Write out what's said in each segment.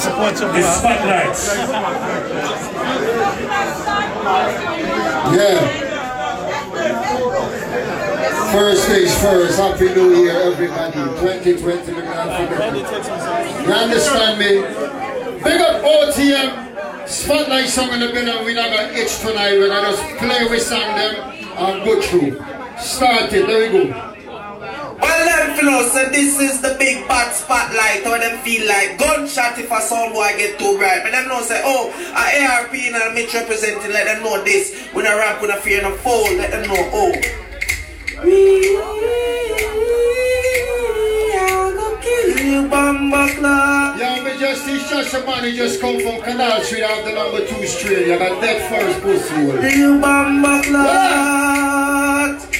support your The spotlights. Yeah. First things first, Happy New Year, everybody. 2020, we can't forget it. You understand me? Big up OTM. Spotlight song in the middle, we're not gonna itch tonight. We're gonna just play with song them and go through. Start it, there we go. Well, them flow, so this is the big bad spotlight. How them feel like gunshot if a sound boy get too bright. But them know say, oh, a ARP and a Mitch representing, let them know this. When I rap, when I fear no fall, let them know, oh. We are gonna kill you, Bamba Club. Yeah, me just see Shasha Money just come from Canal Street off the number two street. You got that first pussy hole. You Bamba Club.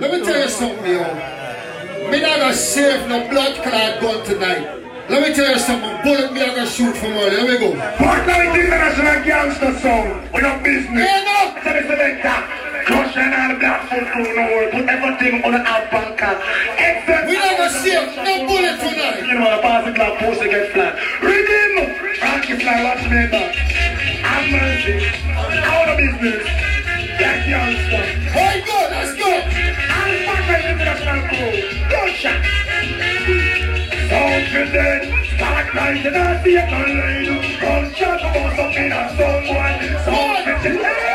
Let me tell you something, yo. Me not gonna save no blood clot gun tonight. Let me tell you something. Bullet me I gonna shoot from early. Let me go. Fortnite International Gangster Sound. We don't business. No! So the selector. Crush and black foot crew no work. Put everything on the out banker. Except We not gonna save no bullet tonight. You know, the pass the glass post get flat. Rhythm! Frankie Fly, watch me back. Have mercy. Out of business that youngster. Go, let's go. I'm back at international crew. Go shot. Soldiers dead. Stalactites in a Vietnam lane. Gunshot, the to of me, that's someone. Soldiers dead.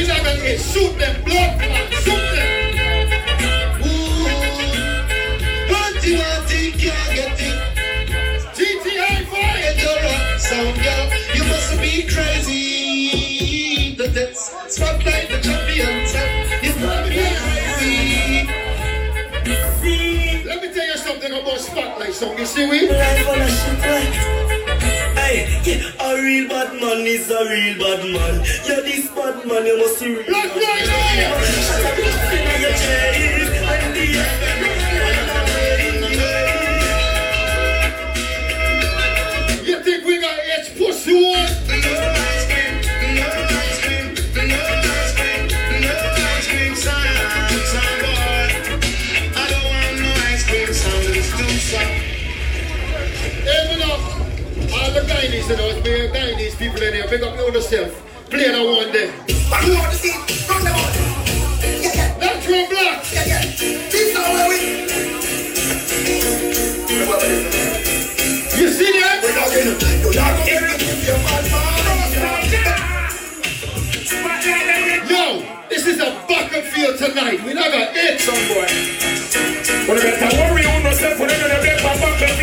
We not gonna get shoot them blood clot. Shoot them. Fire. Sound girl, you must be crazy. The spotlight the champions. Let me tell you something about spotlight song. You see we? Hey, yeah, a real bad man is a real bad man. You're this bad man, you must be real. Black right now. Shut up, you in your chest, and the You think we got H pussy one? Was being these people in here. Big up your yourself. Play that one there. Natural black. You see that? Yo, this is a battlefield tonight. We not got it. When you better worry on yourself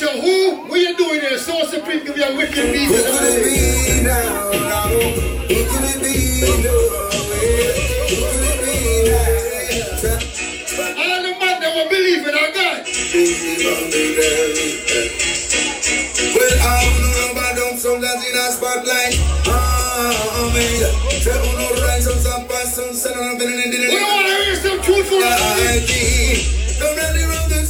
Shasha, who? What you doing here? So Supreme give you a wicked beat. Who could it be now? now? Who could it be? No, Who could it be now? All the man that will believe in our God. Well, I don't know about them, some that in a spotlight. Ah, man. Who know the right, some, some, pass, some, send on, been in the We don't want to hear some truthful Don't really run the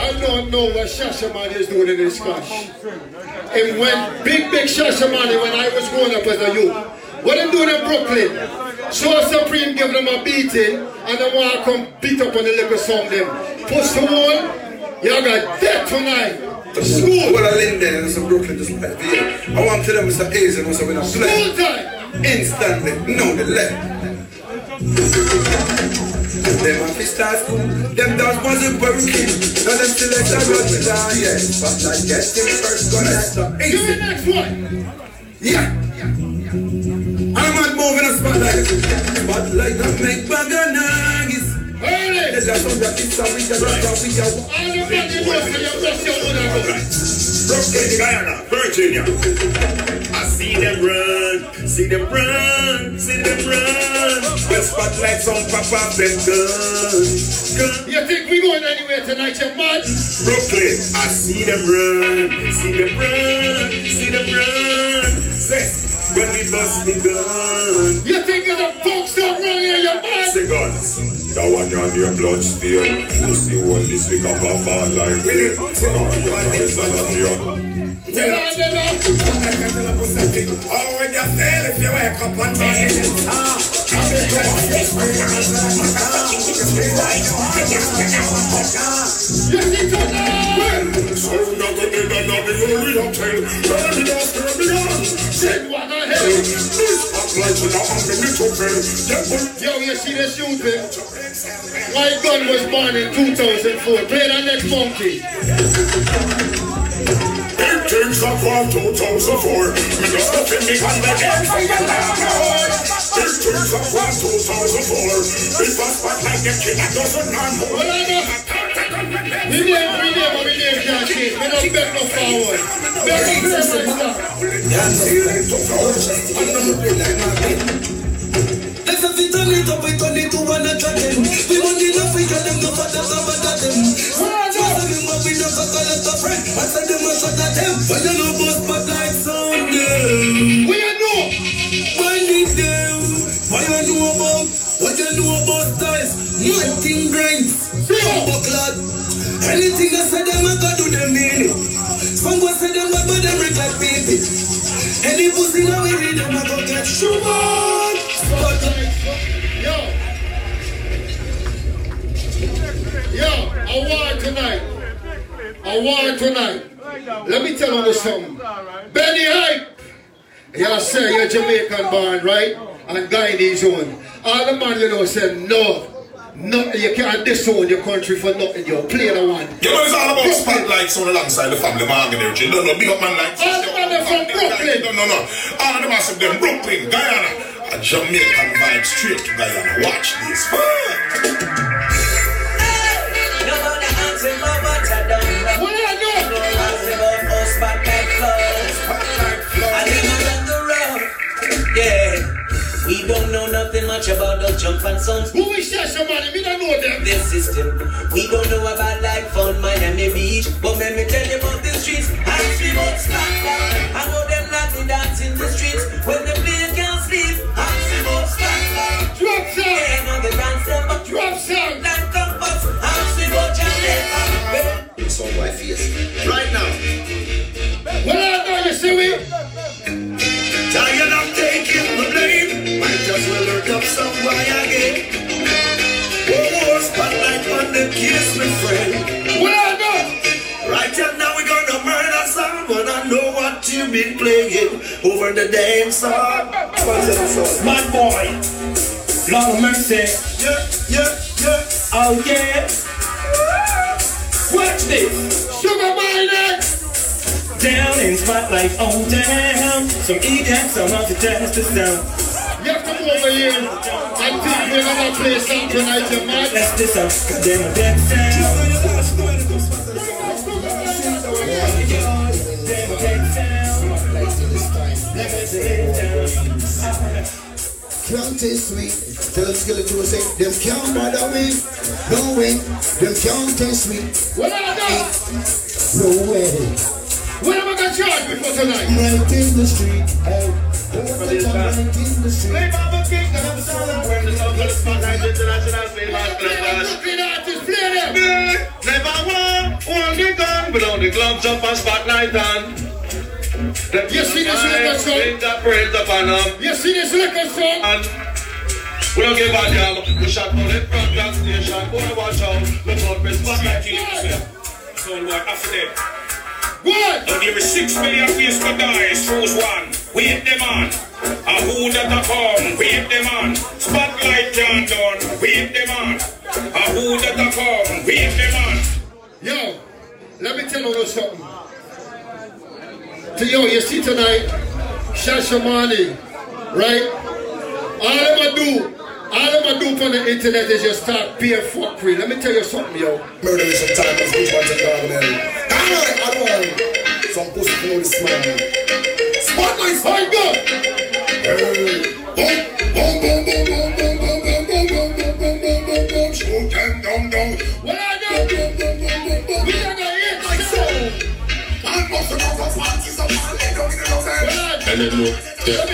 I don't know what Shashamane is doing in this clash. And when big, big Shashamane, when I was growing up as a youth, what I'm doing in Brooklyn, so Supreme give them a beating, and they want to come beat up on the little song them. Push the wall, y'all got dead tonight. The school, Well, I live in there in some Brooklyn, just like the I want to them Mr. A's and also when I school play. time. Instantly, no, left. Them have to start school, them dance wasn't working. Now them select a run with our yeah. But like get him first, gonna stop. Give me the next one. Yeah. I'm not moving a spotlight. Spotlight that make bagger nice. Early. That's on that is sorry, that's right. All the man you know, so you bless your own go. Brooklyn, Guyana, Virginia. I see them run, see them run, see them run. Well, spotlights on Papa Ben gun. Gun. You think we going anywhere tonight, you mad? Brooklyn, I see them run, see them run, see them run. Say, when we bust the gun. You think it's a folks don't run here, you mad? Guns. That one on your blood. You see what this week of a fall like rain. Now you know it's a champion. Tell her, tell her. Oh, when you fail, if you wake up and turn it You see tonight. So now the nigga not me. Yo, you see the shooting? My gun was born in 2004. Play that next monkey. Big things up from 2004. We just up in the hand again. Big things up from 2004. If a spotlight get killed, that doesn't know. Well, I know. We name, we but we name can't change. We don't beg no forward. Beg no forward stuff. Let's have it turn it up, we turn it to one another. We want the love, we got them, no father, no mother, them. What's them, but we never call it a friend. I said them, I shot at them. But you know, boss, but like Sunday. We you know. Find it them. What you know about, what you know about styles? One thing Anything I said I gotta do them them, like baby. Any pussy now we read them, I go get. Yo. Yo, a war tonight. War tonight. Let me tell you something. Benny Hype. Y'all say you're Jamaican born, right? And Guyanese own. All the man you know said no. Nothing. You can't disown your country for nothing. Yo, play the one. You know, it's all about spotlights on alongside the family man energy. No, no, big up man like All the man from Brooklyn. No, no, no. All of them are them Brooklyn, Guyana. A Jamaican vibe straight to Guyana. Watch this. What I know? Yeah, we don't know nothing much about the jump and sounds. Who is that somebody? Me don't know them. This system. We don't know about like fun Miami Beach, but let me tell you about the streets. I see about spotlight. I know them like to dance in the streets when the you've been playing over the dance. My boy, Lord of mercy. Yeah, yeah, yeah. Oh yeah. Watch this. Sugar Minott. Down in spotlight on down. Some EDM, some of the jazz to sound. You have to come over here. I think we're gonna play something tonight, you this up. Cause them a dead sound. Count is sweet. Tell them skeleton to say, them count by the way. No way. Them count is sweet. What am I going? No way. What am I going to charge me for tonight? Right in the street. Hey. Play Baba King, I'm sorry. When the sun goes spotlight, international famous players. Never one, only gun, but on the club jump and spotlight on. You see this liquor song? the praise upon them. You see this liquor song? We don't give a damn. We shot on the front gas station. Boy, watch out. Look out, Miss Spotlight. So what after that? What? Now there is six million ways to die. Choose one. Wait them on. A who that a come. Wait them on. Spotlight can't done. Wait them on. A who that a come. Wait them on. Yo, let me tell you something to yo, you see tonight, Shashamane, right? All I'ma do, all I'ma do from the internet is just start being fuckery. Let me tell you something, yo. Murder is a time of which one's a government. Come on, come on. Some pussy can only smell me. Spotlight, find God. Shoot them down, down. What I do? We are the hit. Like so. Man must have got a party. And then look, yeah,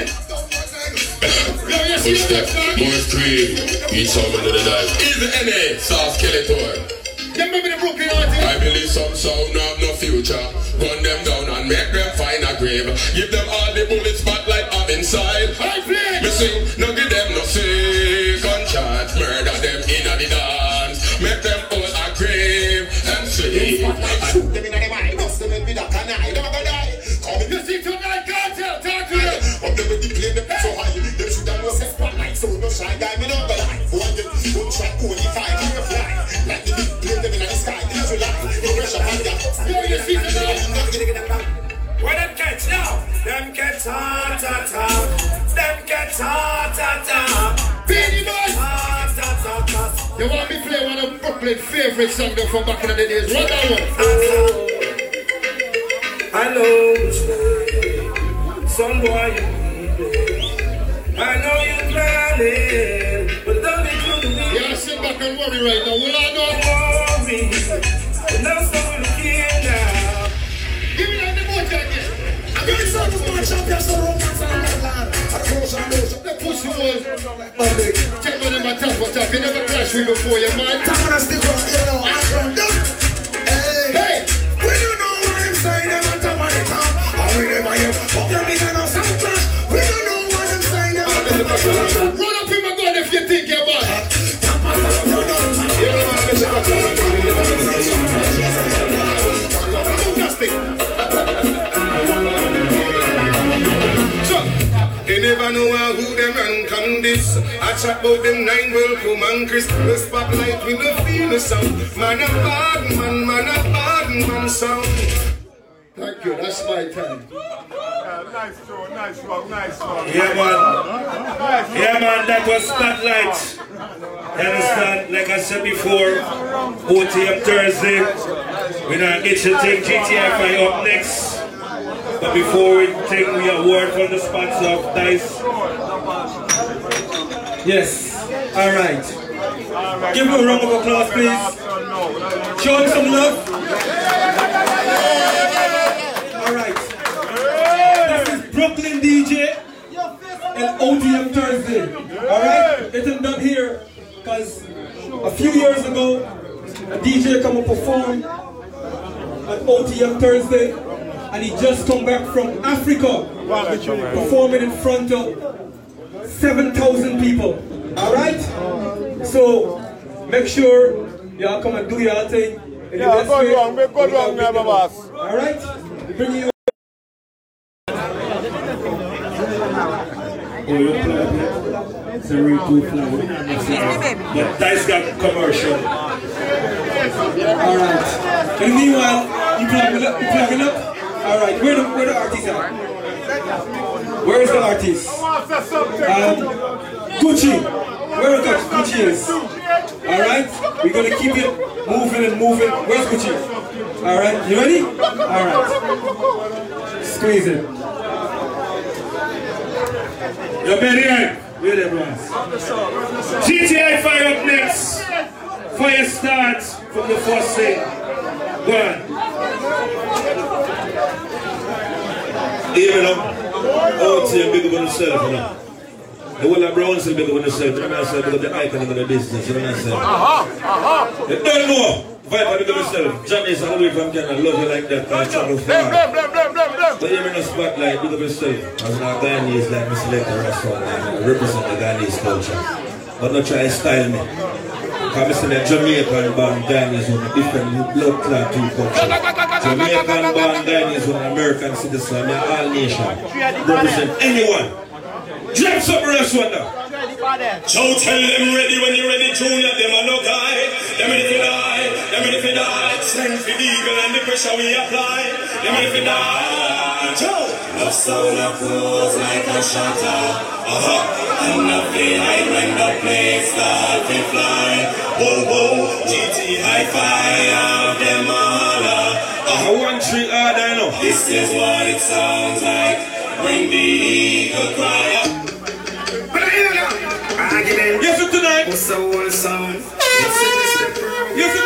Yo, you push step, more cream, each time under the knife. Easy NA, soft skeleton. You remember the Brooklyn artist? I believe some sound have no future. Gun them down and make them find a grave. Give them all the bullets, spotlight up inside. I play. Me sing, no give them no second chance. Murder them in a the dance. Make them all a grave and sleep. Shoot them in the mind, bust them in with a canine. Them a go die. Come in You see tonight, cartel, talk to them. Up them with the plane, them so high. Them should have no say spotlight, so no shy guy, me no go lie. Boy, them good track, only five, you fly. Like the big plane, them in the sky, these will lie. The pressure on them. Yo, you see tonight? What them catch now? Them catch hot, hot, hot. Them catch hot, hot, hot. Beanie Boys. Hot, hot, hot, hot. You want me play one of Brooklyn's favorite songs from back in the days? Run that one. I know it's right. Some boy you need I know you're planning, but don't be too to me. Yeah, sit back and worry right now. Will I not? Worry. Enough stuff will kill now. Give me that emoji again. I'm going to start to watch out. There's no romance on that line. I close on those. They push you on. Take money in my top for top. You never crash me before, you mind? Top of the stick, you know. I'm from Hey. I them. We don't know what them on top of the top. Run up in my gun if you think you're bad. You never know who them come this. I chat about them nine. The spotlight the feel sound. Man a bad man, man a bad man sound. Thank that's my time. Nice one, nice one, nice one. Yeah, man. Yeah, man, that was Spotlight. You understand? Like I said before, OTM Thursday. We're not get to take GT Hi-Fi up next. But before we take the award from the sponsor of DICE. Yes. All right. Give me a round of applause, please. Show him some love. DJ and OTM Thursday. All right. It isn't done here because a few years ago, a DJ come and perform at OTM Thursday, and he just come back from Africa, performing in front of 7,000 people. All right. So make sure y'all come and do your thing. Yeah, go wrong, We wrong, never boss. All right. Bring you. Here? It's a real cool flag. But Dice got commercial. All right. In the meanwhile, you plugging up? You plugging up? All right. Where the where the artist at? Where is the artist? Um, Gucci. Where the Gucci is? All right. We're gonna keep it moving and moving. Where's Gucci? All right. You ready? All right. Squeeze it. You're ready, right? Where the boss? GT Hi-Fi up next. Fire starts from the first thing. Go on. Even up, here big up on yourself, you know. The whole of Brown say big up on yourself, you know what I'm saying? Up the icon of the business, you know what I'm saying? Uh-huh, You don't know. Vibe big up yourself. Johnny's all the way from Canada, love you like that, I travel far. But you're in the spotlight, big up yourself. As an Ghanese, like Mr. Lecter Restaurant, I represent the Ghanese culture. But not try to style me. Because Mr. the Jamaican born Ghanese with a different blood clot to culture. Jamaican born with an American citizen, I'm all nation. Represent anyone. Drop something else one now. So tell them ready when you're ready, Junior. Them are no guy. Them ready for die. me ready for die. Send for the eagle and the pressure we apply. Them ready for die. Joe. Love sound of close like a shutter. Uh-huh. And nothing hide when the plane start to fly. Whoa, whoa. GT Hi-Fi. Them all. Uh, one tree hard, I know. This is what it sounds like when the eagle cry. Argument. Yes, sir, tonight. What's the one sound? Yes,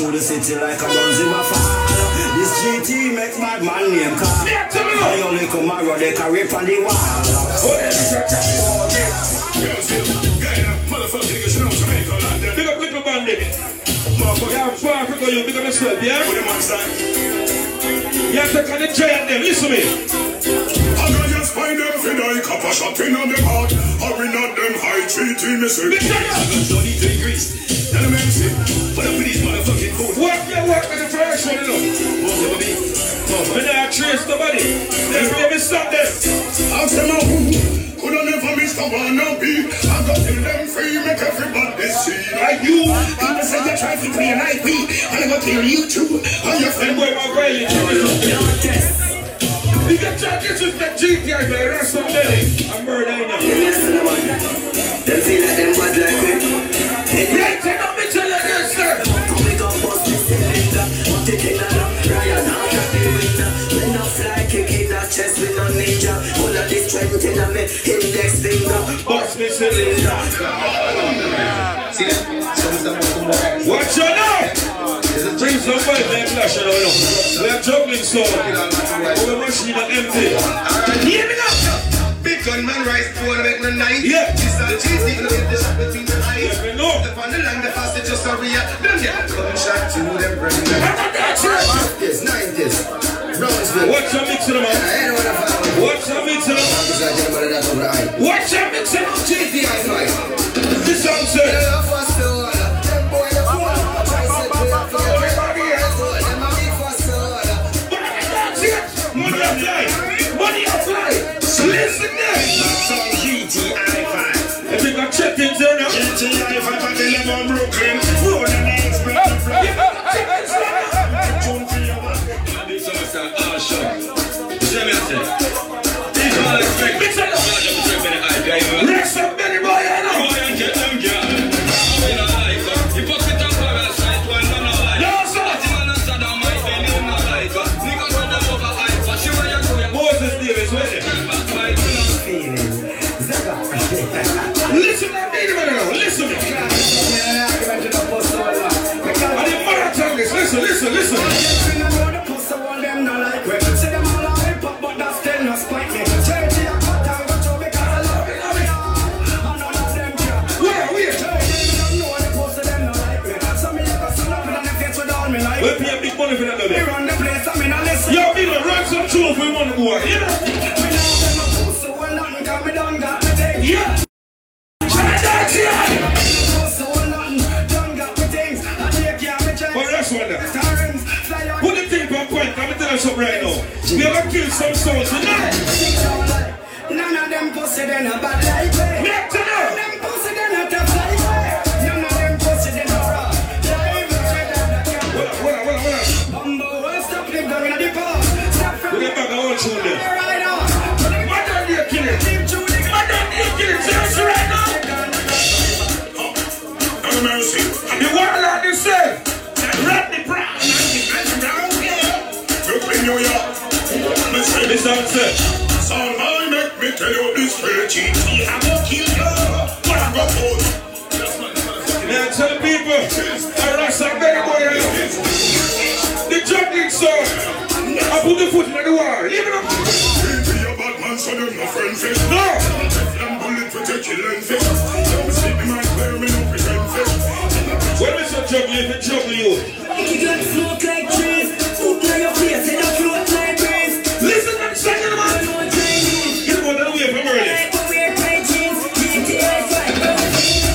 through the city like a my fall. This GT makes bad man name. I only come around they carry on the Big for Africa, you big up yourself, yeah? You have to kind of giant them, listen to me. I can just find them cup a shot in on them heart. Or in on them high GT, me say. Johnny to increase. Tell them MC. Put up with these motherfucking fools. Work your work in the first one, you know. When I trace nobody, let's never stop them. Ask them out I never miss the one and be. I got till them free, make everybody see. Like you, people say you try to play like me. I never kill you too. And your friend Boy, my violent. You can this with the GTA, man. That's some belly. I'm murdering them. Them feel like them bad like me. Yeah, take up me tell you this, sir. We gon' bust this cylinder. Take it down. the winner. We no fly kick in the chest, we no ninja. All of this strength in me index finger. Bust me cylinder. Watch your now. Bring some fight like flash you know. We are juggling so. Our machine are empty. Hear me now. Big gunman rise to wanna make no night. Yeah. This are cheesy, look at the shot between the eyes. Yeah, we know. The on the land, the fast, just a real. Don't get gunshot to them, brother. Yes, 90s. Watch your mixing them up. Watch your mixing them up. Watch your mixing them up. GT Hi-Fi. This song says. Listen there! That's on GT Hi-Fi. If you got check in, turn up. GT Hi-Fi. Me have to kill some we say juggle, if it juggle you. Kick like smoke like trees. Hook like your face and a float like breeze. Listen to the second man. No Chinese. Get one away from early. Like we wear tight jeans. GT Hi-Fi.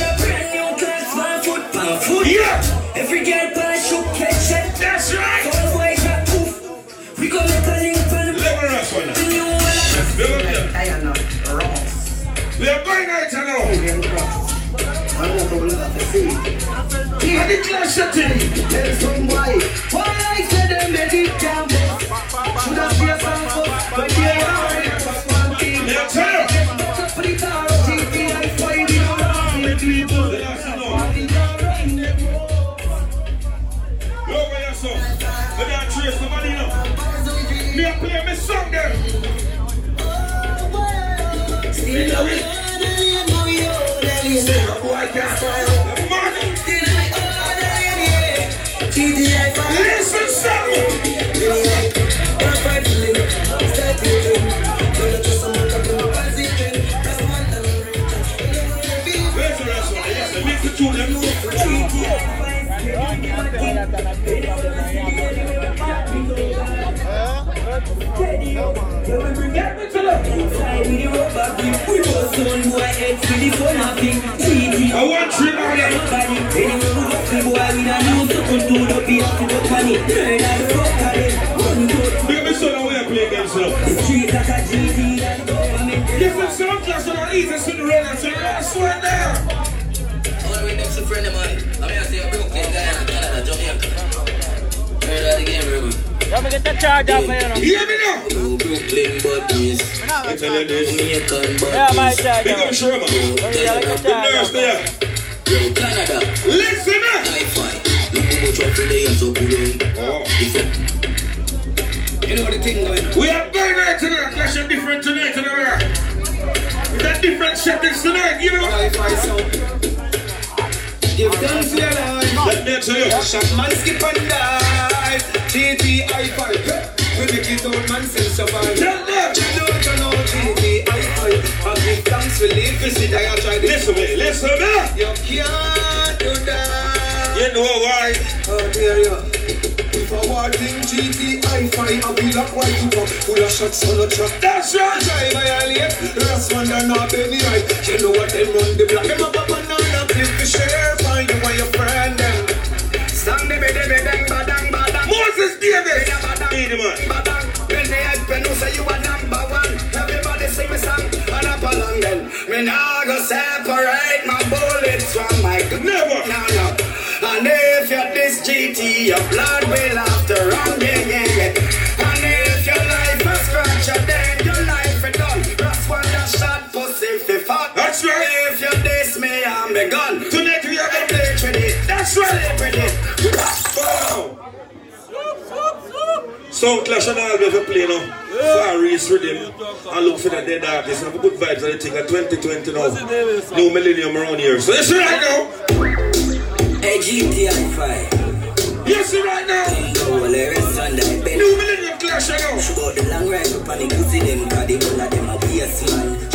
A brand new class, one foot. Yeah. Every girl pan shook head shot. That's right. All boys got poof. We go make a link for the Level us one. the new one. Level them. We are going out now. I said them make it jam. Should have been some fuck, but they are it. One thing. Now tell you. Top of the car, GT Hi-Fi it around Get me to them. I want three more. Big me son away and play against them. Different class on our easy Cinderella. So last one there. All the way next to friend of mine. I mean, I say a Brooklyn guy in Canada, Jamaica. Heard that again, very good. Let me get the charge off here, you know. Hear me now. Oh, Brooklyn buddies. I tell you this. Jamaican Yeah, my buddies. charge Big up off. Sherman. Let me get the The charge nurse off. there. Yo, Canada. Listen up. High five. Look how much of the day so good. Oh. If You know the thing going on. We are going right tonight, clash of different tonight, and we're It's a different settings tonight, you know. Hi-Fi sound. Give thanks to your life. Let me tell you. Shot man skip and GT hi-fi. We make it out man still survive. Tell them. You know you know GT hi-fi. I give thanks for living. See I try this. Listen me, listen me. You can't do that. You know why? Oh dear. If I walk in GT hi-fi, I be like white to go. Full of shots on the truck. That's right. Drive violate. Last one done not any right. You know what they run the block. Them up up down up. Flip the share. The man. badang. When they hype and say you are number one. Everybody sing me song and up along then. Me nah go separate my bullets from my gun. Never. No, no. And if you're this GT, your blood will have to run, yeah, yeah, yeah. And if your life scratch, then your life is done. That's one that shot pussy fi fuck. That's right. If you diss me, I'm a gun. Tonight we are with it. That's right. Play with it. Sound Clash and all we have to play now. Far East Rhythm. I look for the dead artists. Have good vibes and I think at 2020 now. New millennium around here. So yes, right now. Hey, GT Hi-Fi. Yes, right now. Go all the rest and I bet. New millennium clash now. About the long ride up on the pussy them, cause the one of them a waste man.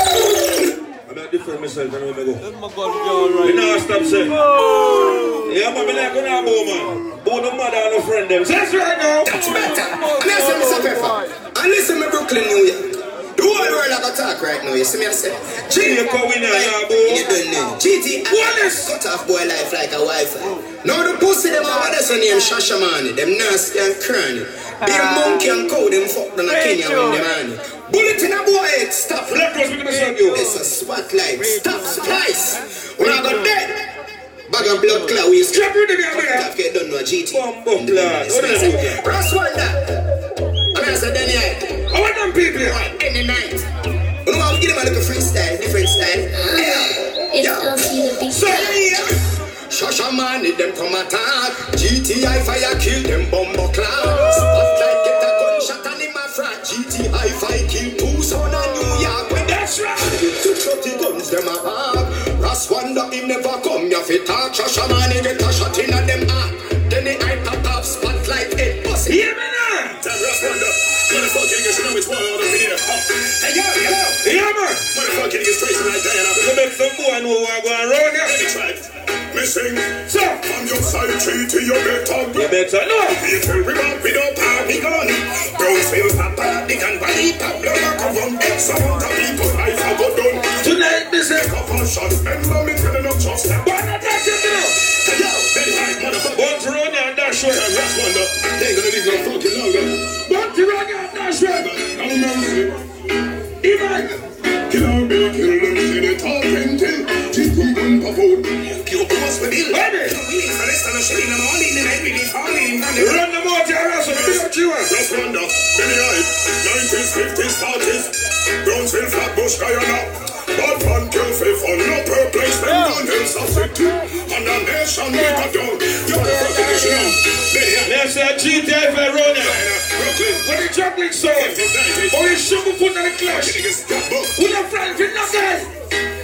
I'm not different myself, I know where I go. Me now stop saying. Yeah, man, me like going to go, man. Both the mother and the friend them. So that's right now. That's better. Listen, Mr. Pepper. And listen, me Brooklyn, New York. The whole world have a talk right now, you see me I say? Jamaica winner, yeah, boy. You don't know. GT, Wallace. cut off boy life like a Wi-Fi. Now the pussy them over there, so name Shashamane. Them nasty and cranny. Be a monkey and cow, them fuck down a Kenya when them on. Bullet in a boy head, stop. Spotlight, stop, splice. When I got dead. Bag of blood clot, we Strap with the guy, man. Stop get done no GT. Bumbo clot. What is it? Ross Wonder. I'm gonna say Danny Ike. I want them people. Any night. You know how we give them a little freestyle, different style. Ah, it's LC the big So, Shasha man, if them come attack. GT Hi-Fi kill them bumbo class. Ross wonder him never come. Ya fit talk. Shasha man, he get a shot in a them heart. Then the eye pop up spotlight head bust. Hear me now. Tell Ross Wonder, motherfucking niggas, you know it's one out of here. Hey yo, yo. Yeah, man. Motherfucking niggas tracing like Diana. You make some boy know what going around Let me try. Missing. So, On your side, treaty, you better. you better know. Vehicle we got, we don't party gun. Brownsville, Papa, Dick and Valley, Pablo, Macaron. Some of the people life have got done. Tonight, this is. Shots, remember me telling them just that. Why not that you know? Yo, Benny Hyde, motherfucker. Bounty run and. And Ross Wonder, they ain't gonna leave no fucking longer. Bounty run and dash way. No mercy. Iman. Kill or be kill them, see they talking till. GT gun pop out. You must be built. Ready? Wheeling for this and a shilling and all in the night, really falling from the Run the motor so we don't you. Ross Wonder, Benny Hyde, 90s, 50s, 40s. Brownsville, Flatbush, Guyana. Bad man kill for fun, no purpose, them down hill substitute. And a nation we got down. You motherfucking nation now. Let's say GTA for. Brooklyn. When the juggling sound. Or you shovel foot on the clash. Got book. We not friends with.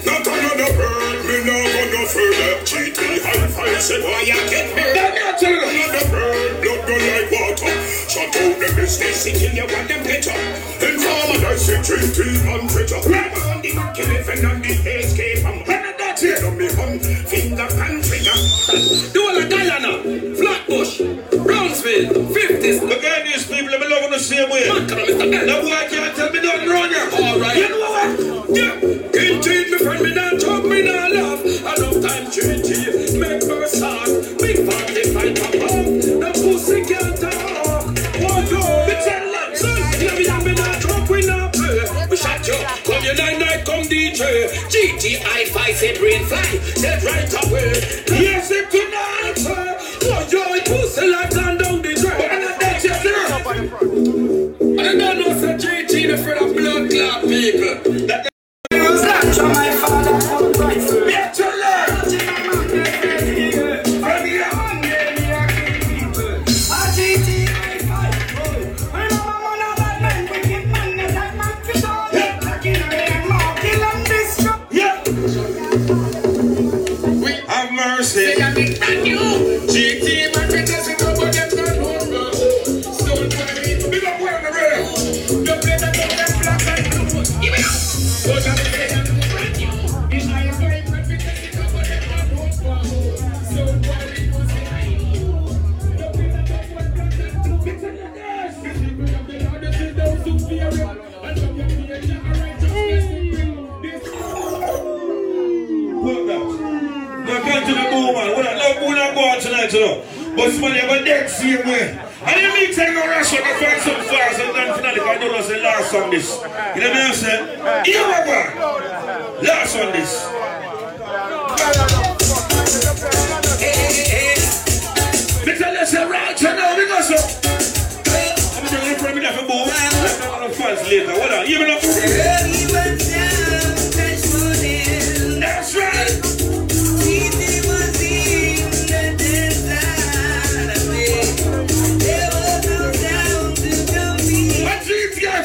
Not another bird, me no go no further. GT Hi-Fi said, why you get me? Let me tell you. Another bird, blood go like water. Shut out the business, till you want them better. Informer, I say GT man treasure. Right on the back, elephant on the escape. I'm Let that's it. on me hun, finger and trigger. Dual Guyana, Flatbush, Brownsville, 50s. Look at these people, I'm loving the same way. Now boy can't tell me don't Say brain fly, dead right away.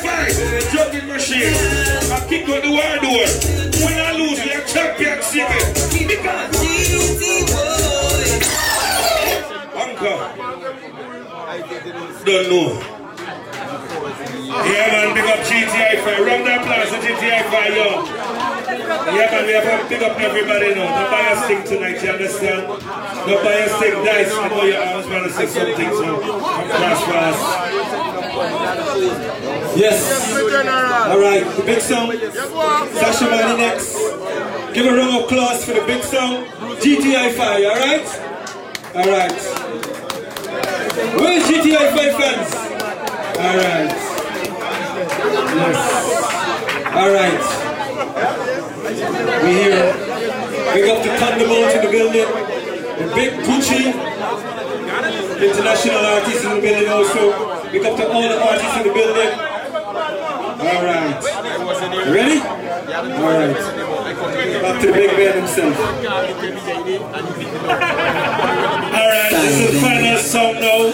Fight, juggling machine. I kick out the wide door. When I lose, we are champion city. Because Uncle. Don't know. Yeah, man, big up GT Hi-Fi. Round that applause to GT Hi-Fi, yo. Yeah, man, we have to big up everybody now. Don't buy a stick tonight, you understand? Don't buy a stick dice. I know your arms want to say something, so come fast, fast. Yes. All right, the big song. Shashamane next. Give a round of applause for the big song. GT Hi-Fi, all right? All right. Where's GT Hi-Fi fans? All right. Yes. All right. We here. Big up the Thunderbolt in the building. The big Gucci. International artists in the building also. Big up to all the artists in the building. All right. Ready? All right. Back to the big man himself. Alright, this is the final song now.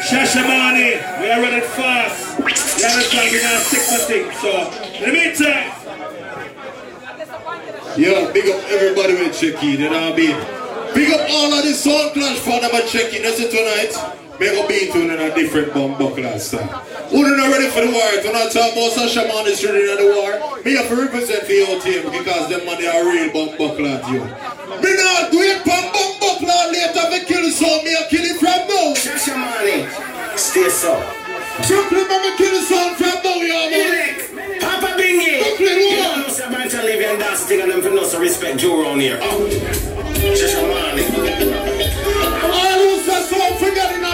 Shashamane, we are running fast. We understand we're stick to things, so in the meantime, Yo, big up everybody with check-in, you know what I mean? Big up all of the sound clash for them at check-in. That's it tonight. Make a beat tune in a different bomb buckler style. Who not ready for the war? When I talk about Sasha Man is ready for the war, me have to represent for your team because them man they are real bomb buckler to you. Me not wait for bomb buckler later to kill so me I kill it from now. Sasha Money, stay so. Brooklyn, me kill the sound from now, you man. Papa Bingy. Brooklyn, You what? know, say bunch of living dance thing and them for no so respect Joe around here. Oh, Sasha Money. All who say so forget in the morning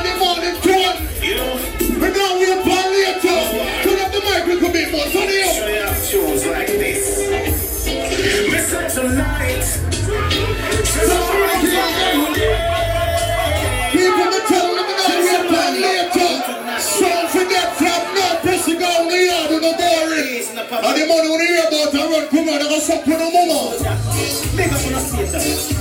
tune. We don't wait later. Turn up the mic, we could be more funny. Show you have shows like this. Me say tonight. People me tell them we wait for later. So forget from now, pussy go on the yard in the boring. And the money when you hear about a run, come on, they go suck on the mama. Big up on the state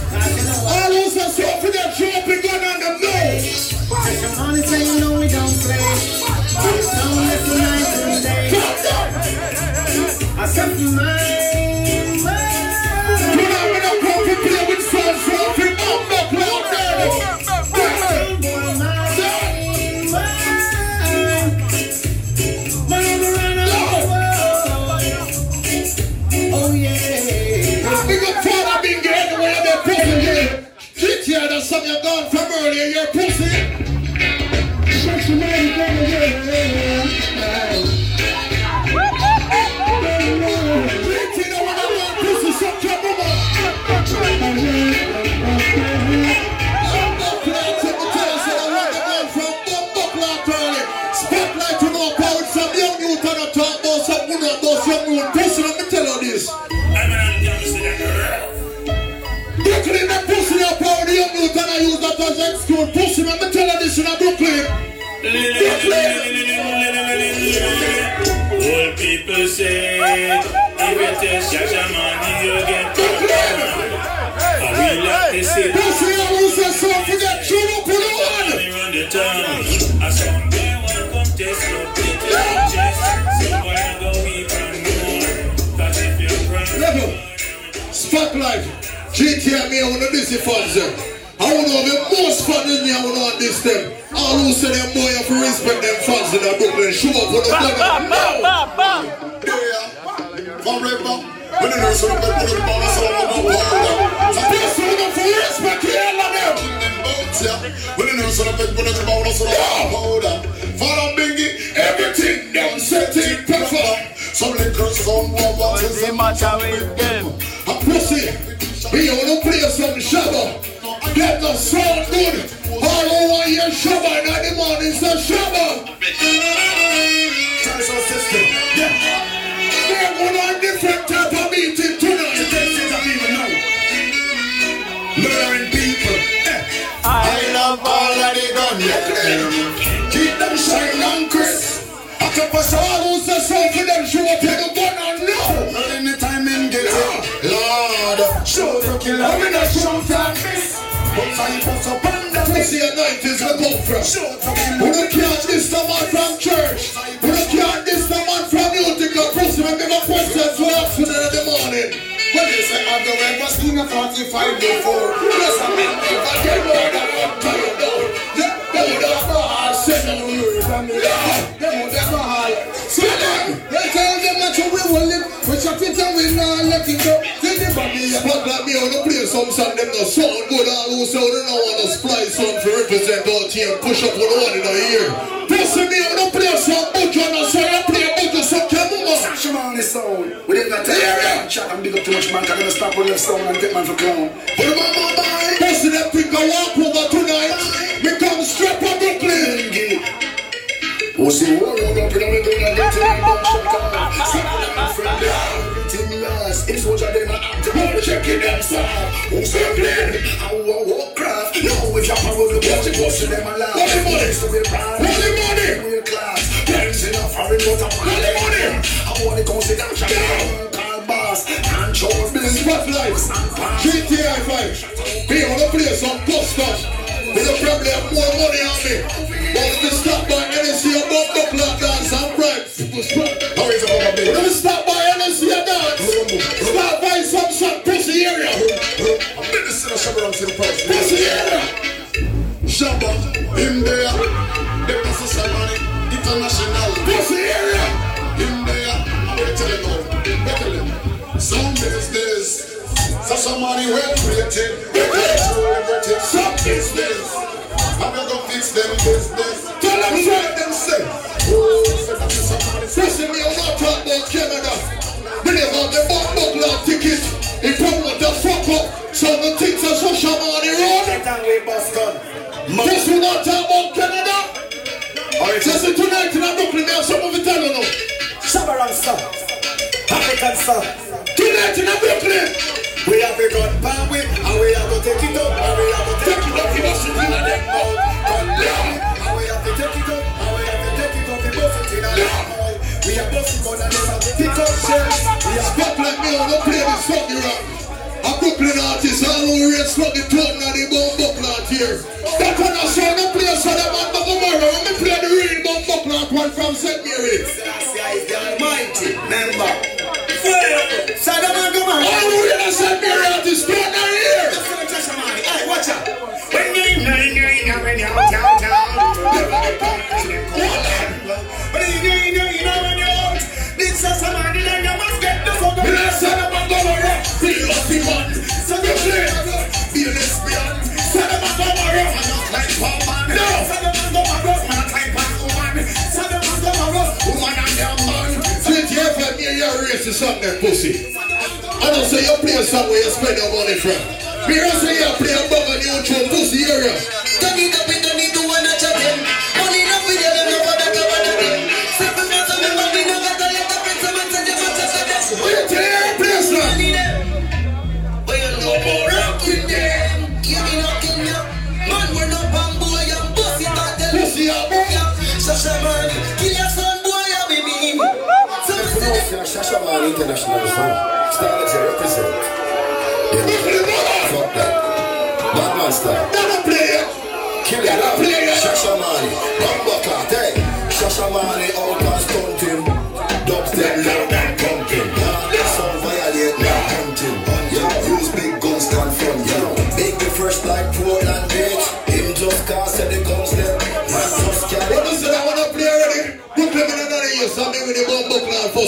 people say, if you tell Shasha money, you get I will like to say, Pussy, I will say so forget, shut up for the one. money run the town. I saw me wanna come test your chest. Somewhere go weep and more. Cause if you cry, Level. Spotlight. GTA me, I want to this funds them. I want to have the most fun in me, I want to want this them. All who say them boy have to respect them fans in the Brooklyn. Show up for the blood. Forever. The on the the the the on the the over the Follow Bingy, everything them set it. Some on one, what is the matter with them? A pussy. We want to play some shabba. Get the sound good. All who want hear I keep us all who say so for them, show up take a gun and no. Not in the time in get it. Lord, show the killer. I'm in a show time, miss. But I put up on the Pussy at night is the come from. We don't care this the man from church. We don't care this the man from Utica. Pussy, when they got questions, ask them in the morning. When they say I've ever seen a 45 before. Yes, I mean, if I get more than one time, that you will live. Which I fit and we not let it go. Till the body But like me oh, on the play some song, them no sound good. All who sound, they don't want to splice some to represent our team. Push up with one in the ear. Pussy me oh, on the play some book, and I say I play a book, so come on. Sash man is sound. We didn't got to hear Chat and big up too much man. Can never stop with left sound and take man for clown. Put them on my mind. Pussy them think I walk over tonight. See war run up in the middle and get to the shot out. Some of them are friend Everything lost. If soldier them are active, all checking them side. Who say blend? How a Warcraft. Now if you're power, the watch it, watch them alive. What the money? So we proud. What the money? Middle class. Parents in a foreign water. What the money? How want to consider boss. And Charles Billy. Spotlight. GT Hi-Fi. Me on the some good stuff. Me the probably have more money on me. If you stop by NSC about the blood dance and bribes. How is it about me? When you stop by International Song. Style to represent. Yeah. Fuck that. Batman style. Never play it. Kill it up. Shashamane. Bamba clat. Shashamane out and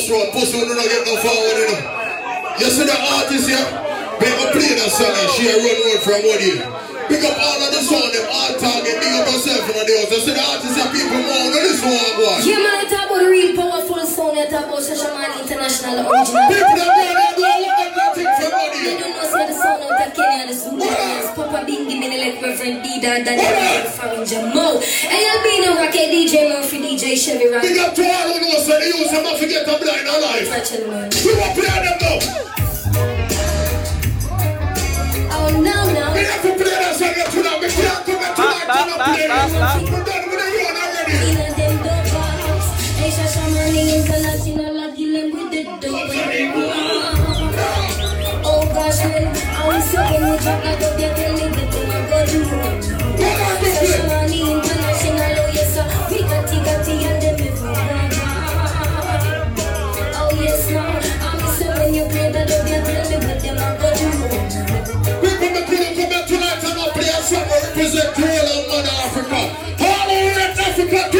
buckler and first round. Pussy not get no forward, you know. You see the artist here? They go play that song and she a run road from one year. Pick up all of the sound, them all target, big up yourself from the house. You see the artist and people more, no this one, boy. Yeah, man, you talk about the real powerful sound. You talk about Shashamane International original. People that You don't know, say the sound of Kenya and the Zulu. Papa Bingy, me like Reverend D. Dan Daniel from Jamo. And you'll be to they to will them. Oh no, no. We have to. We can't I and and represent whole of Mother Africa. All Africa,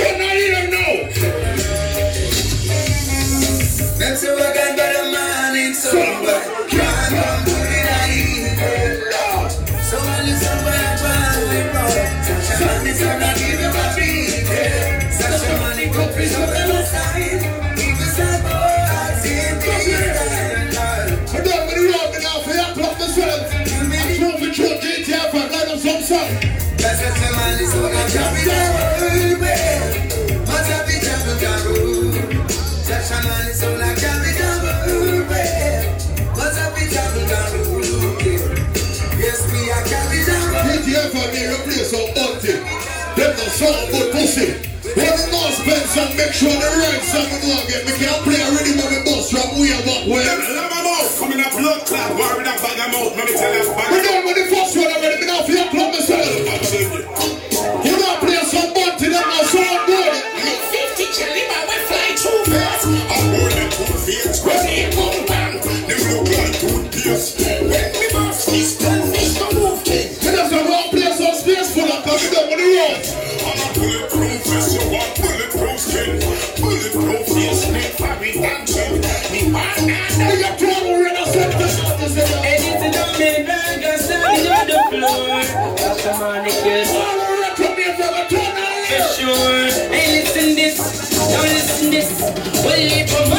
Song but pussy. When the mouse spends and make sure the right song we go get. Me can't play already but the bus from way back where. Coming up blood clot, war with a bag of mouth, let me tell you. Well, if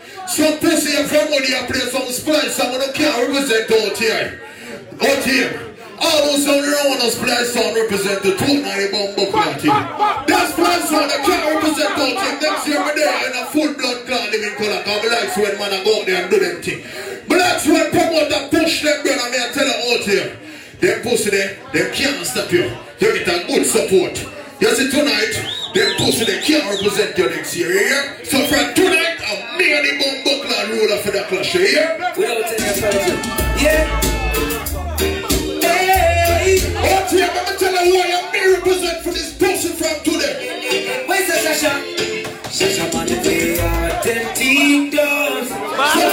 Some pussy and from money you play some splice when you can't represent out here. Out here. All those sound around us splice sound represent the two nine bumbo clan team. That splice sound that can't represent out here. Next year we there in a full blood clan living color. Cause like when man I go out there and do them thing. Blacks when promote that push them brother me I tell you out here. Them pussy there, them can't stop you. You get a good support. You see tonight, them pussy they can't represent you next year, hear? So from tonight, me and the bumbo clan ruler for the clash, you hear? Without any apology. Yeah. Hey! Out here, let me tell you who I am me represent for this pussy from today. Where's the Sasha? Sasha man, they are authentic dogs. That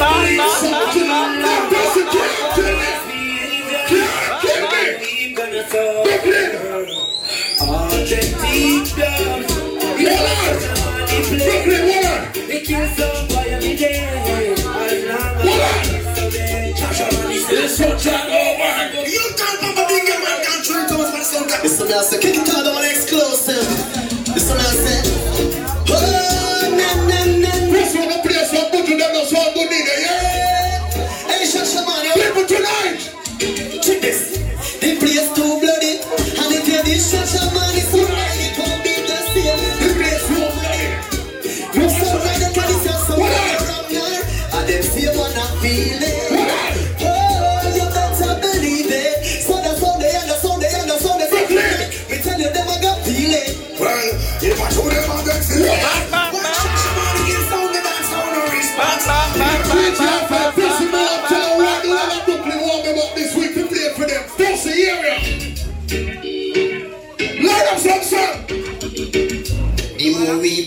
This one I say, kick it out on exclusive. This one I say,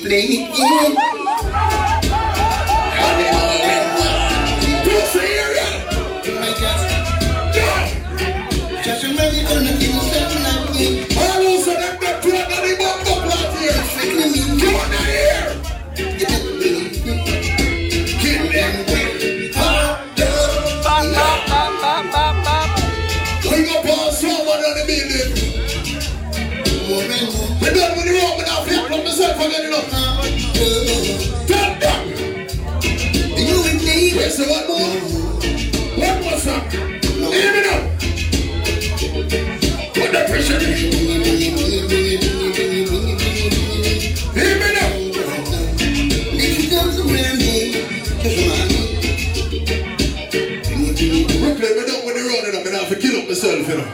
know say one more. One more song. Hear me now. Put the pressure in. Hear me now. Brooklyn, me done with the road, you know. Me not have to kill up myself, you know.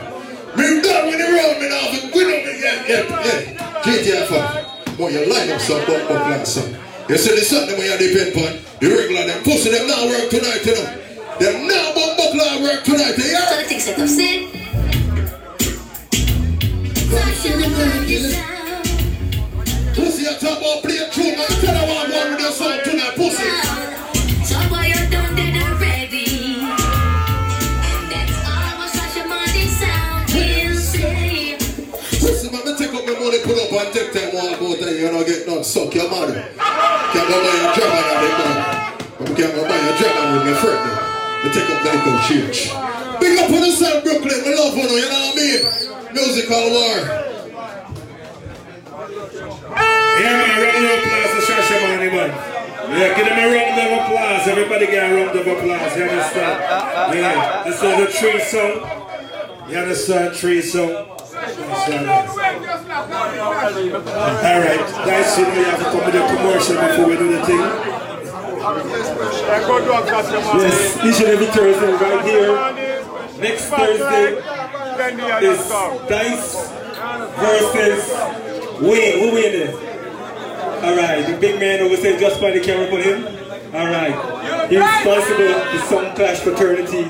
Me done with the road, me have to quit up again. Yeah, yeah. GTA fam. Boy, you line up some bump up like some. You see the something when you depend on. The regular, them pussy, them now work tonight, you know. Them now like work tonight, you hear? Go church. Big up on yourself, Brooklyn. We love know, you know what I mean? Musical war. Yeah, man, round of applause to Shashamane, man. Yeah, give them a round of applause. Everybody get a round of applause. You understand? Yeah, this is the tree song. You understand? Tree song. Understand? All right, guys, you know you have to come with a commercial before we do the thing. Yes, each and every Thursday right here. Next Thursday is Dice versus Wayne. Who win this? Alright, the big man over there just by the camera put him. Alright. He's responsible for some clash fraternity.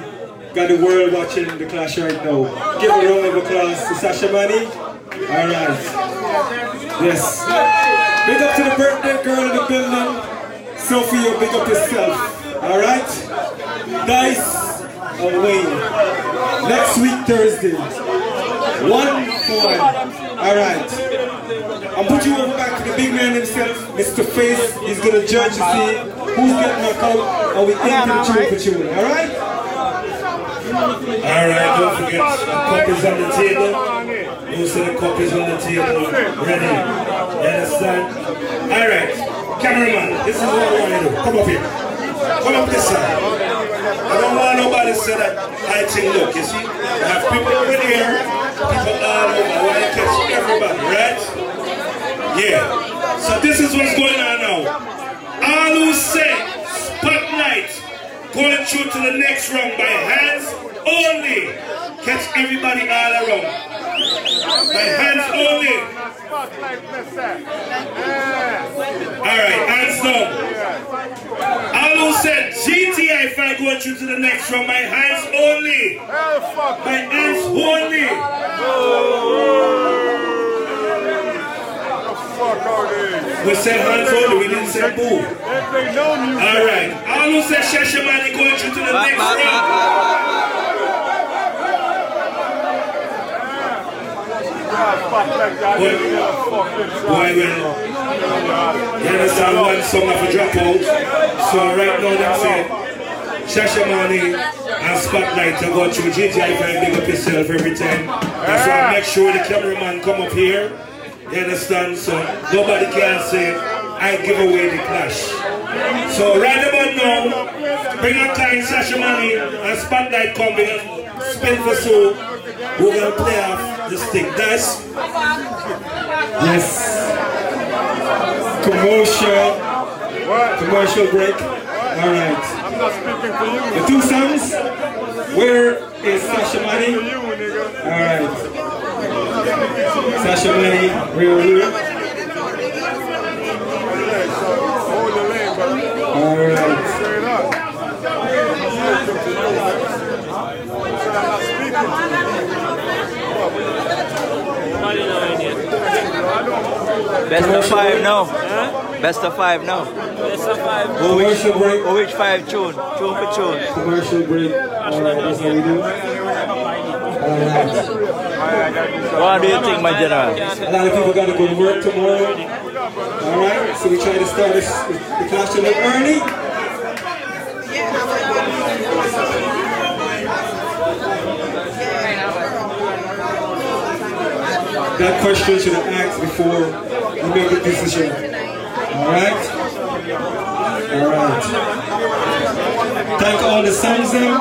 Got the world watching the clash right now. Give a round of applause to Shashamane. Alright. Yes. Big up to the birthday girl in the building. Sophia, big up yourself. Alright? Dice and Wayne. Next week, Thursday. One for one. Alright. I'll put you over back to the big man himself, Mr. Face. He's gonna judge to see who's getting knocked out or we end the tune for tune. Alright? Alright, don't forget the cup is on the table. Those are the cup is on the table. Ready. You understand? Alright. Cameraman, this is what I want to do. Come up here. Come up this side. I don't want nobody to say that I think look, you see? I have people over here, people all over. I want to catch everybody, right? Yeah. So this is what's going on now. All who say spotlight going through to the next round by hands only. Catch everybody all around. By hands only. Alright, hands down. All who said GT Hi-Fi going through to the next round by hands only. By hands only. We said hands only, we didn't say boo. Alright. All who said Shashamane going through to the next round. Why well? You understand one song of a dropout. So right now them say Shashamane and Spotlight to go through GTI if big up yourself every time. That's why I make sure the cameraman come up here. You understand? So nobody can say I give away the clash. So right about now, bring up time Shashamane and Spotlight come spin for so we're gonna play off this thing. Guys. Yes. Commercial. Commercial break. All right. I'm not speaking to you. The two sons. Where is Sasha Money? All right. Sasha Money. Where are Best of five now. Best of five now. Best of five. Commercial break. Who which five tune? Tune for tune. Commercial break. Alright, that's how we do. Alright. What do you think, my general? A lot of people got to go to work tomorrow. Alright, so we try to start this, the class a little early. That question should have asked before you make a decision. Alright? Alright. Thank all the songs then.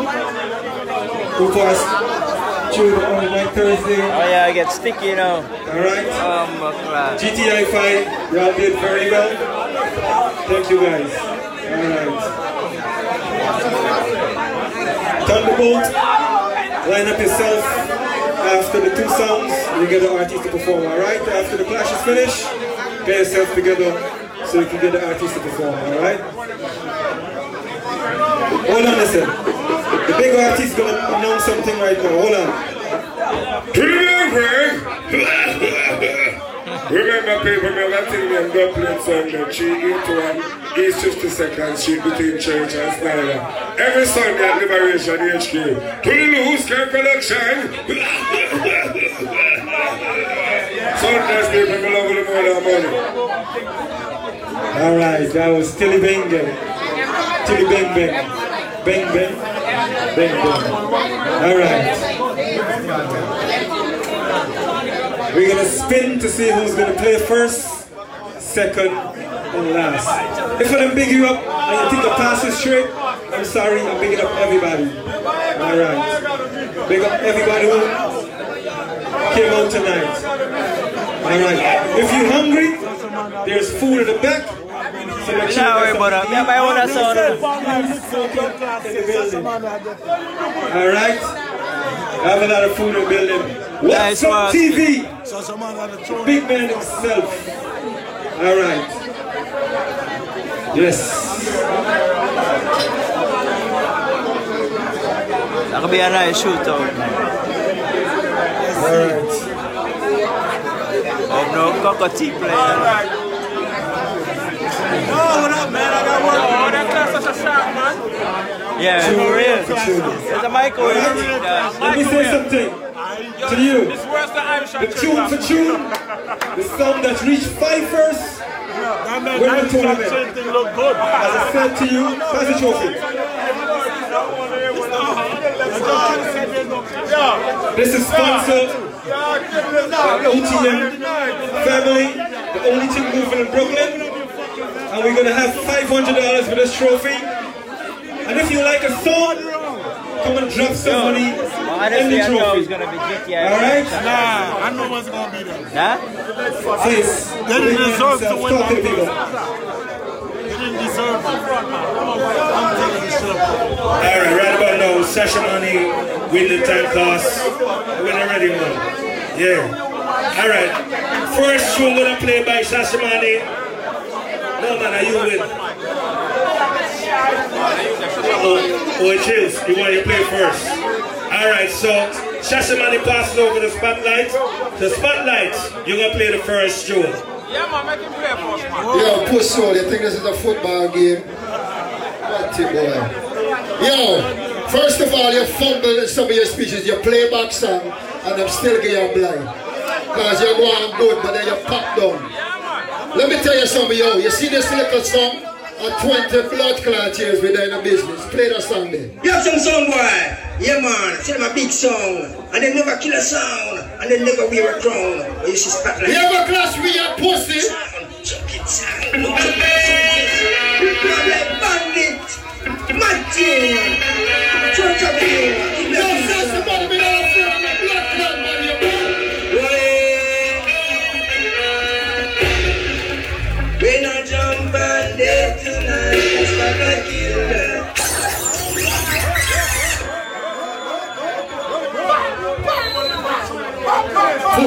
Who passed through the on night Thursday. Oh yeah, I get sticky you now. Alright. Um, GT Hi-Fi, y'all did very well. Thank you guys. Alright. Thunderbolt, line up yourself after the two songs, you get the artist to perform, alright? After the clash is finished, get yourself together so you can get the artist to perform, alright? Hold on second. The big artist is gonna announce something right now. Hold on. Remember people, remember thing them Dublin Sunday, 381 East 52nd Street between Church and Snyder. Every Sunday at Liberation HQ. To the loose care people, love the more money. Alright, that was Tilly Bang. Tilly Bang Bang. Bang Bang. Bang Bang. Alright. We're gonna spin to see who's gonna play first, second, and last. If I don't big you up and you think the pass is straight, I'm sorry, I'm bigging up everybody. Alright. Big up everybody who came out tonight. Alright. If you're hungry, there's food at the back. So make sure Nah, you worry about. Me and my own sound. Alright? I have a lot of food in the building. What's Nice up one. TV? Big man himself. Alright. Yes. That could be a nice shootout. Alright. Of no cockatoo player. Oh, what up, man? I got work. Oh, that class such a sharp, man. Yeah, for real. There's a microwave. Let me say something to you. This worse The tune for tune, the song that reached five first, That man We're in Irish the tournament. as I said to you, pass the trophy. This is sponsored by OTM family, the only team moving in Brooklyn. And we're gonna have $500 for this trophy. And if you like a song, come and drop some money Honestly, the I thought it was gonna be GTI. Alright? Nah, I know what's gonna be there. Huh? Please. They didn't deserve to win the that people. They didn't deserve it. I'm taking the shit. Alright, right about now, Sasha Money win the time class. Win already one. Yeah. Alright. First tune gonna play by Sasha Money. No man, are you win? Oh, oh, it is. You want to play first. Alright, so Shashamane passes over the spotlight. The spotlight, you're gonna play the first tune. Yeah, man, make him play for us, man. Yo, push on. You think this is a football game? What it, boy? Yo, first of all, you fumble in some of your speeches. You play back song, and I'm still getting blind. Because you're going good, but then you pop down. Let me tell you something, yo. You see this little song? A 20 blood clot years within the business. Play that song there. You have some song, boy. Yeah man, tell them a big song. And they never kill a sound. And they never wear a crown. Or you see spotlight. You ever clash with your pussy? Chuck it sound. Blood like bandit. Martin. Church of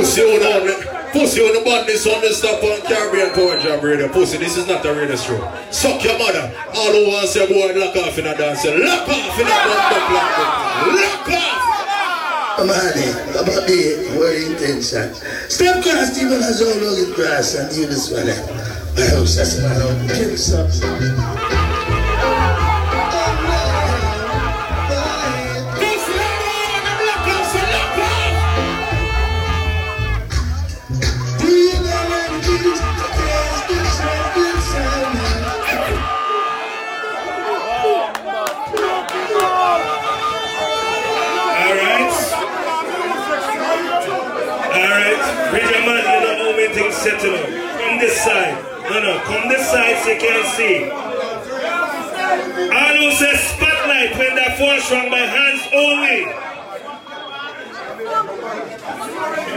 Pussy on on Pussy on the badness on the stop on Caribbean Power Jam Radio. Pussy, this is not a radio show. Suck your mother. All who want to say boy lock off in a dance. Lock off in a bump up like that. Lock off. Amani, about the word intention. Step cross, even as all looking grass and you this one. Eh? I hope that's my own. Give us how many settle up. From this side. No, no. Come this side so you can see. All who say spotlight when that force run by hands only.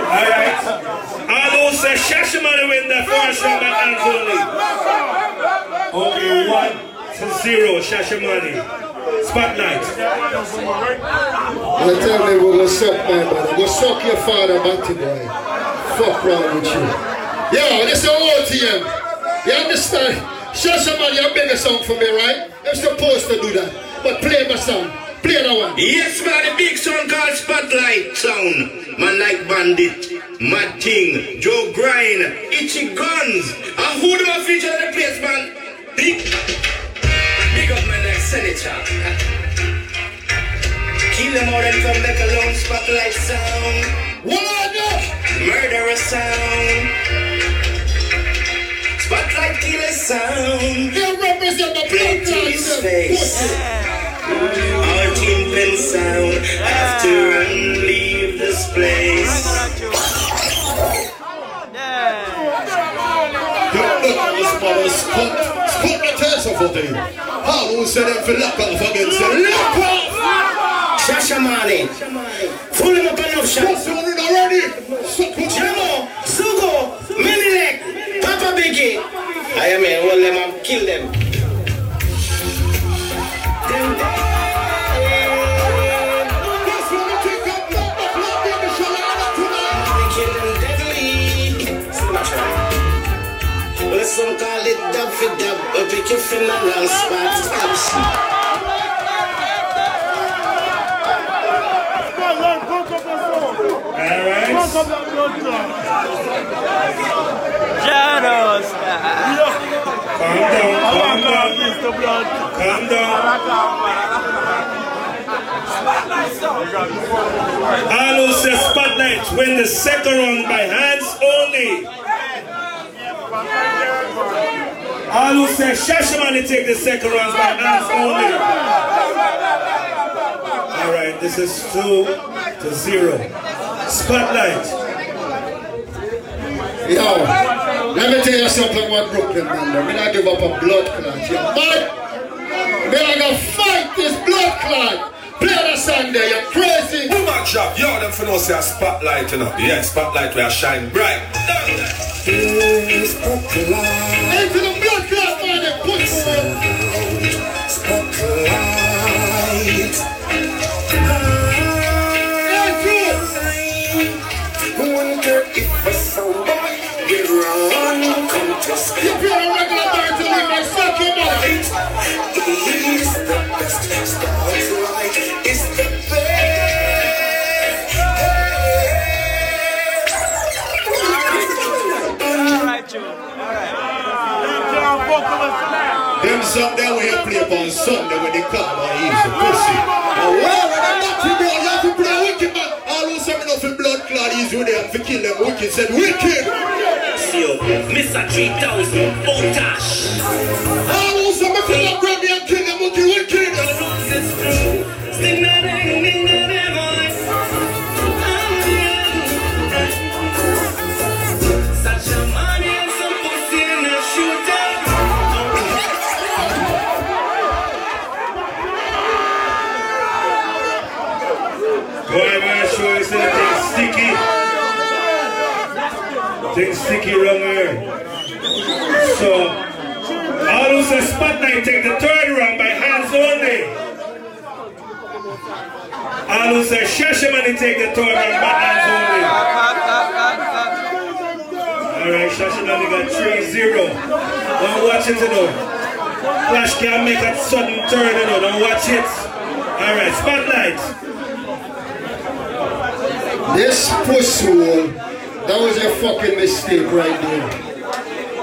Alright. All who say Shashamane when that force run by hands only. Okay, one to zero, Shashamane. Spotlight. I tell me we're gonna suck my brother. Go suck your father, Batty boy. Fuck wrong with you. Yo, this is OTM. You understand? Show somebody a bigger song for me, right? I'm supposed to do that. But play my song. Play that one. Yes, man, the big song called Spotlight Sound. Man like Bandit, Mad King, Joe Grind, Itchy Guns. And who do I feature in the place, man? Big, big up man like Senator. Kill them all and come back alone, Spotlight Sound. What Murderer Sound. Spotlight Killer Sound. You represent the blood His face. Our team pen sound have to run, leave this place. Spot the test of what they How who said them for lock off against the lock off? Shashamane. Full him up enough shots. already. Jamo, Sugo, Menilek, Papa Biggie. I am in, hold them up, kill them. Well, some call it dub for dub, but pick your funeral spot. Janos. Calm down, calm down. Calm down. All who say spotlight win the second round by hands only. All who say Shashamane take the second round by hands only. Alright, this is two to zero. Spotlight. Yo, let me tell you something about Brooklyn, man. Me not give up a blood clot. You mad? Me I gonna fight this blood clot. Play the song there, you crazy. Woman drop, yo, them for no say a spotlight, you know. Yeah, spotlight where I shine bright. Into the blood clot, man. They push Wonder if a somebody will run contest. You feel a regular bird to leave my suck your mother. Is the best. Spotlight is the Them song that we play upon Sunday when they come on easy pussy. And where are the naughty boys? You have to play nothing blood clot easy they have to kill them wicked said wicked. Mr. 3000, Otash. All who say me feel like Grammy and kill them wicked wicked. Things sticky wrong here. So, all who say spotlight take the third round by hands only. All who say Shashamane take the third round by hands only. Alright, Shashamane got 3-0. Don't watch it, you know. Flash can make a sudden turn, you know. Don't watch it. Alright, spotlight. This push hole, that was a fucking mistake right there.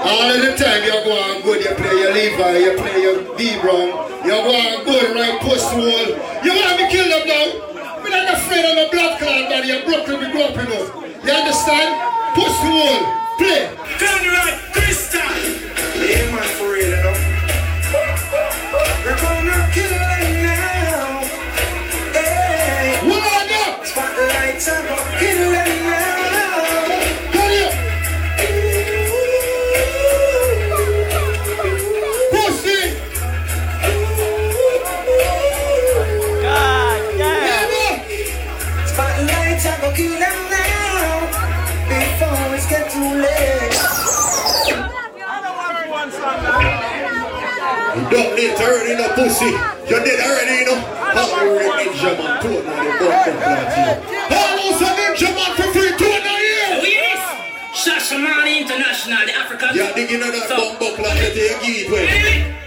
All of the time you go on good, you play your Levi, you play your D Brown, you go on good, right push wall. You want me kill them now? We're not afraid of a blood clot body, you Brooklyn, we grew up, you know. You understand? Push wall, play. Turn right, Krista. Yeah, man, for real, you know. We're gonna kill them now. Hey. What are you? Spotlights are gonna kill don't need to earn pussy. You did already, you know. How you rip ninja man two now the butt up like you. How was a ninja man for free two here? Oh, yes! Shashamane International, the African. Yeah, digging on that bum buckle like you give it way.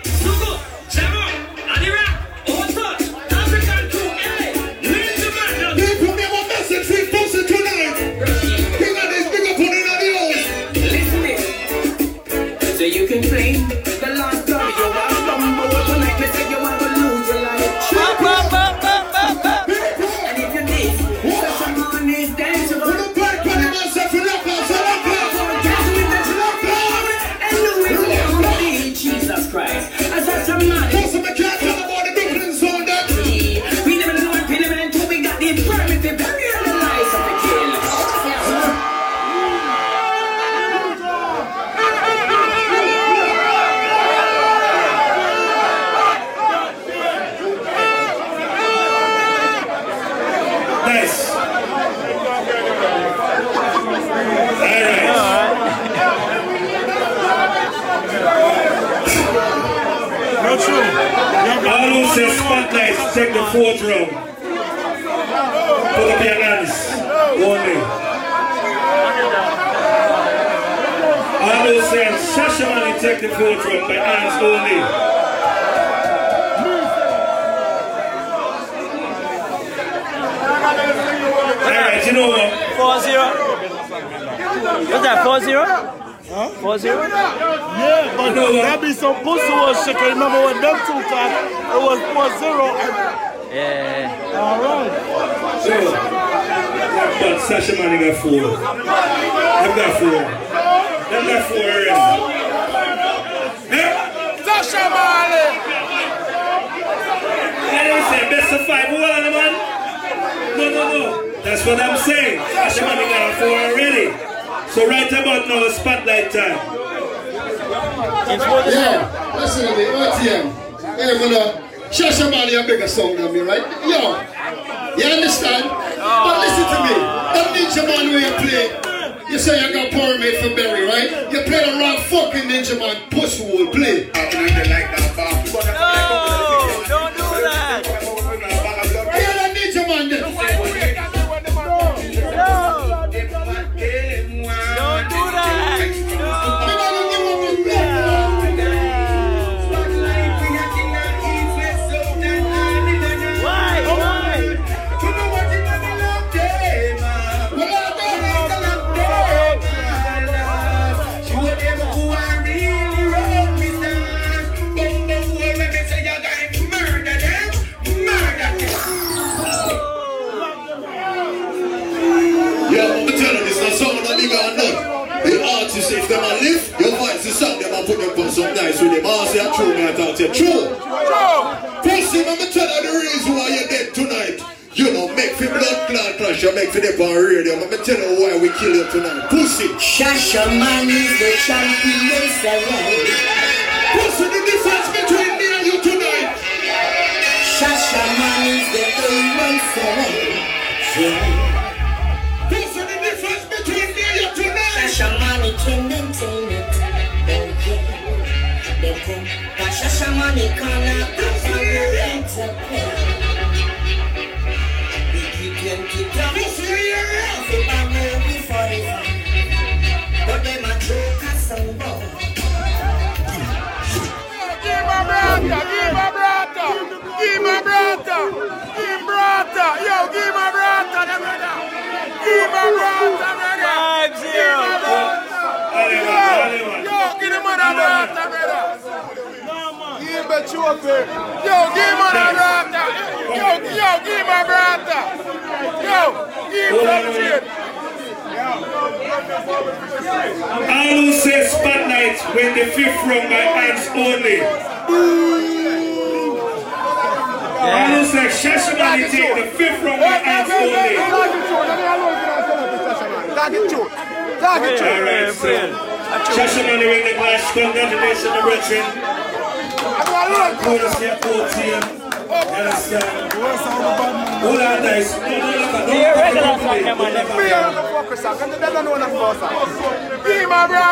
Sasha Manning got four. I've got four. I've got four already. Sasha Marley. I didn't say best of five. Who are the man? No, no, no. That's what I'm saying. Sasha Manning got four already. So right about now, it's spotlight time. Yeah, listen to me, OTM. Hey, brother, Shasha Mali a bigger song than me, right? Yo, you understand? But Ninja Man where you play, you say you got permit for Berry, right? You play the wrong fucking Ninja Man, push hole, play. Nice with them. I'll say true, man, I talk to you. True. Pussy, let me tell you the reason why you're dead tonight. You know, make for blood clot crash, you make for them on radio. Let me tell you why we kill you tonight. Pussy. Shasha man is the champion seven. Pussy, the difference between me and you tonight. Shasha man is the A17. Yeah. dancing. Got Shasha Give my brother, give my brother, give my brother, give brother, yo, give my brother, the brother, give my brother, my brother give him another after, brother. Give him. Yo, give him another after. Yo, yo, give him a brother. Yo, give him. I will say spotlight when the fifth round by hands only. I will say Shashamane take the fifth round by hands only. Target tune. Target tune. Target tune. Shashamane win the clash. Congratulations, my brethren. Bonus here, OTM. Understand? Hold on, guys. No, no, look at- don't Yeah, look at regular the replay. song, man. Don't look at Free the on the focus, sir. Because they don't know enough about, sir. Give me brother.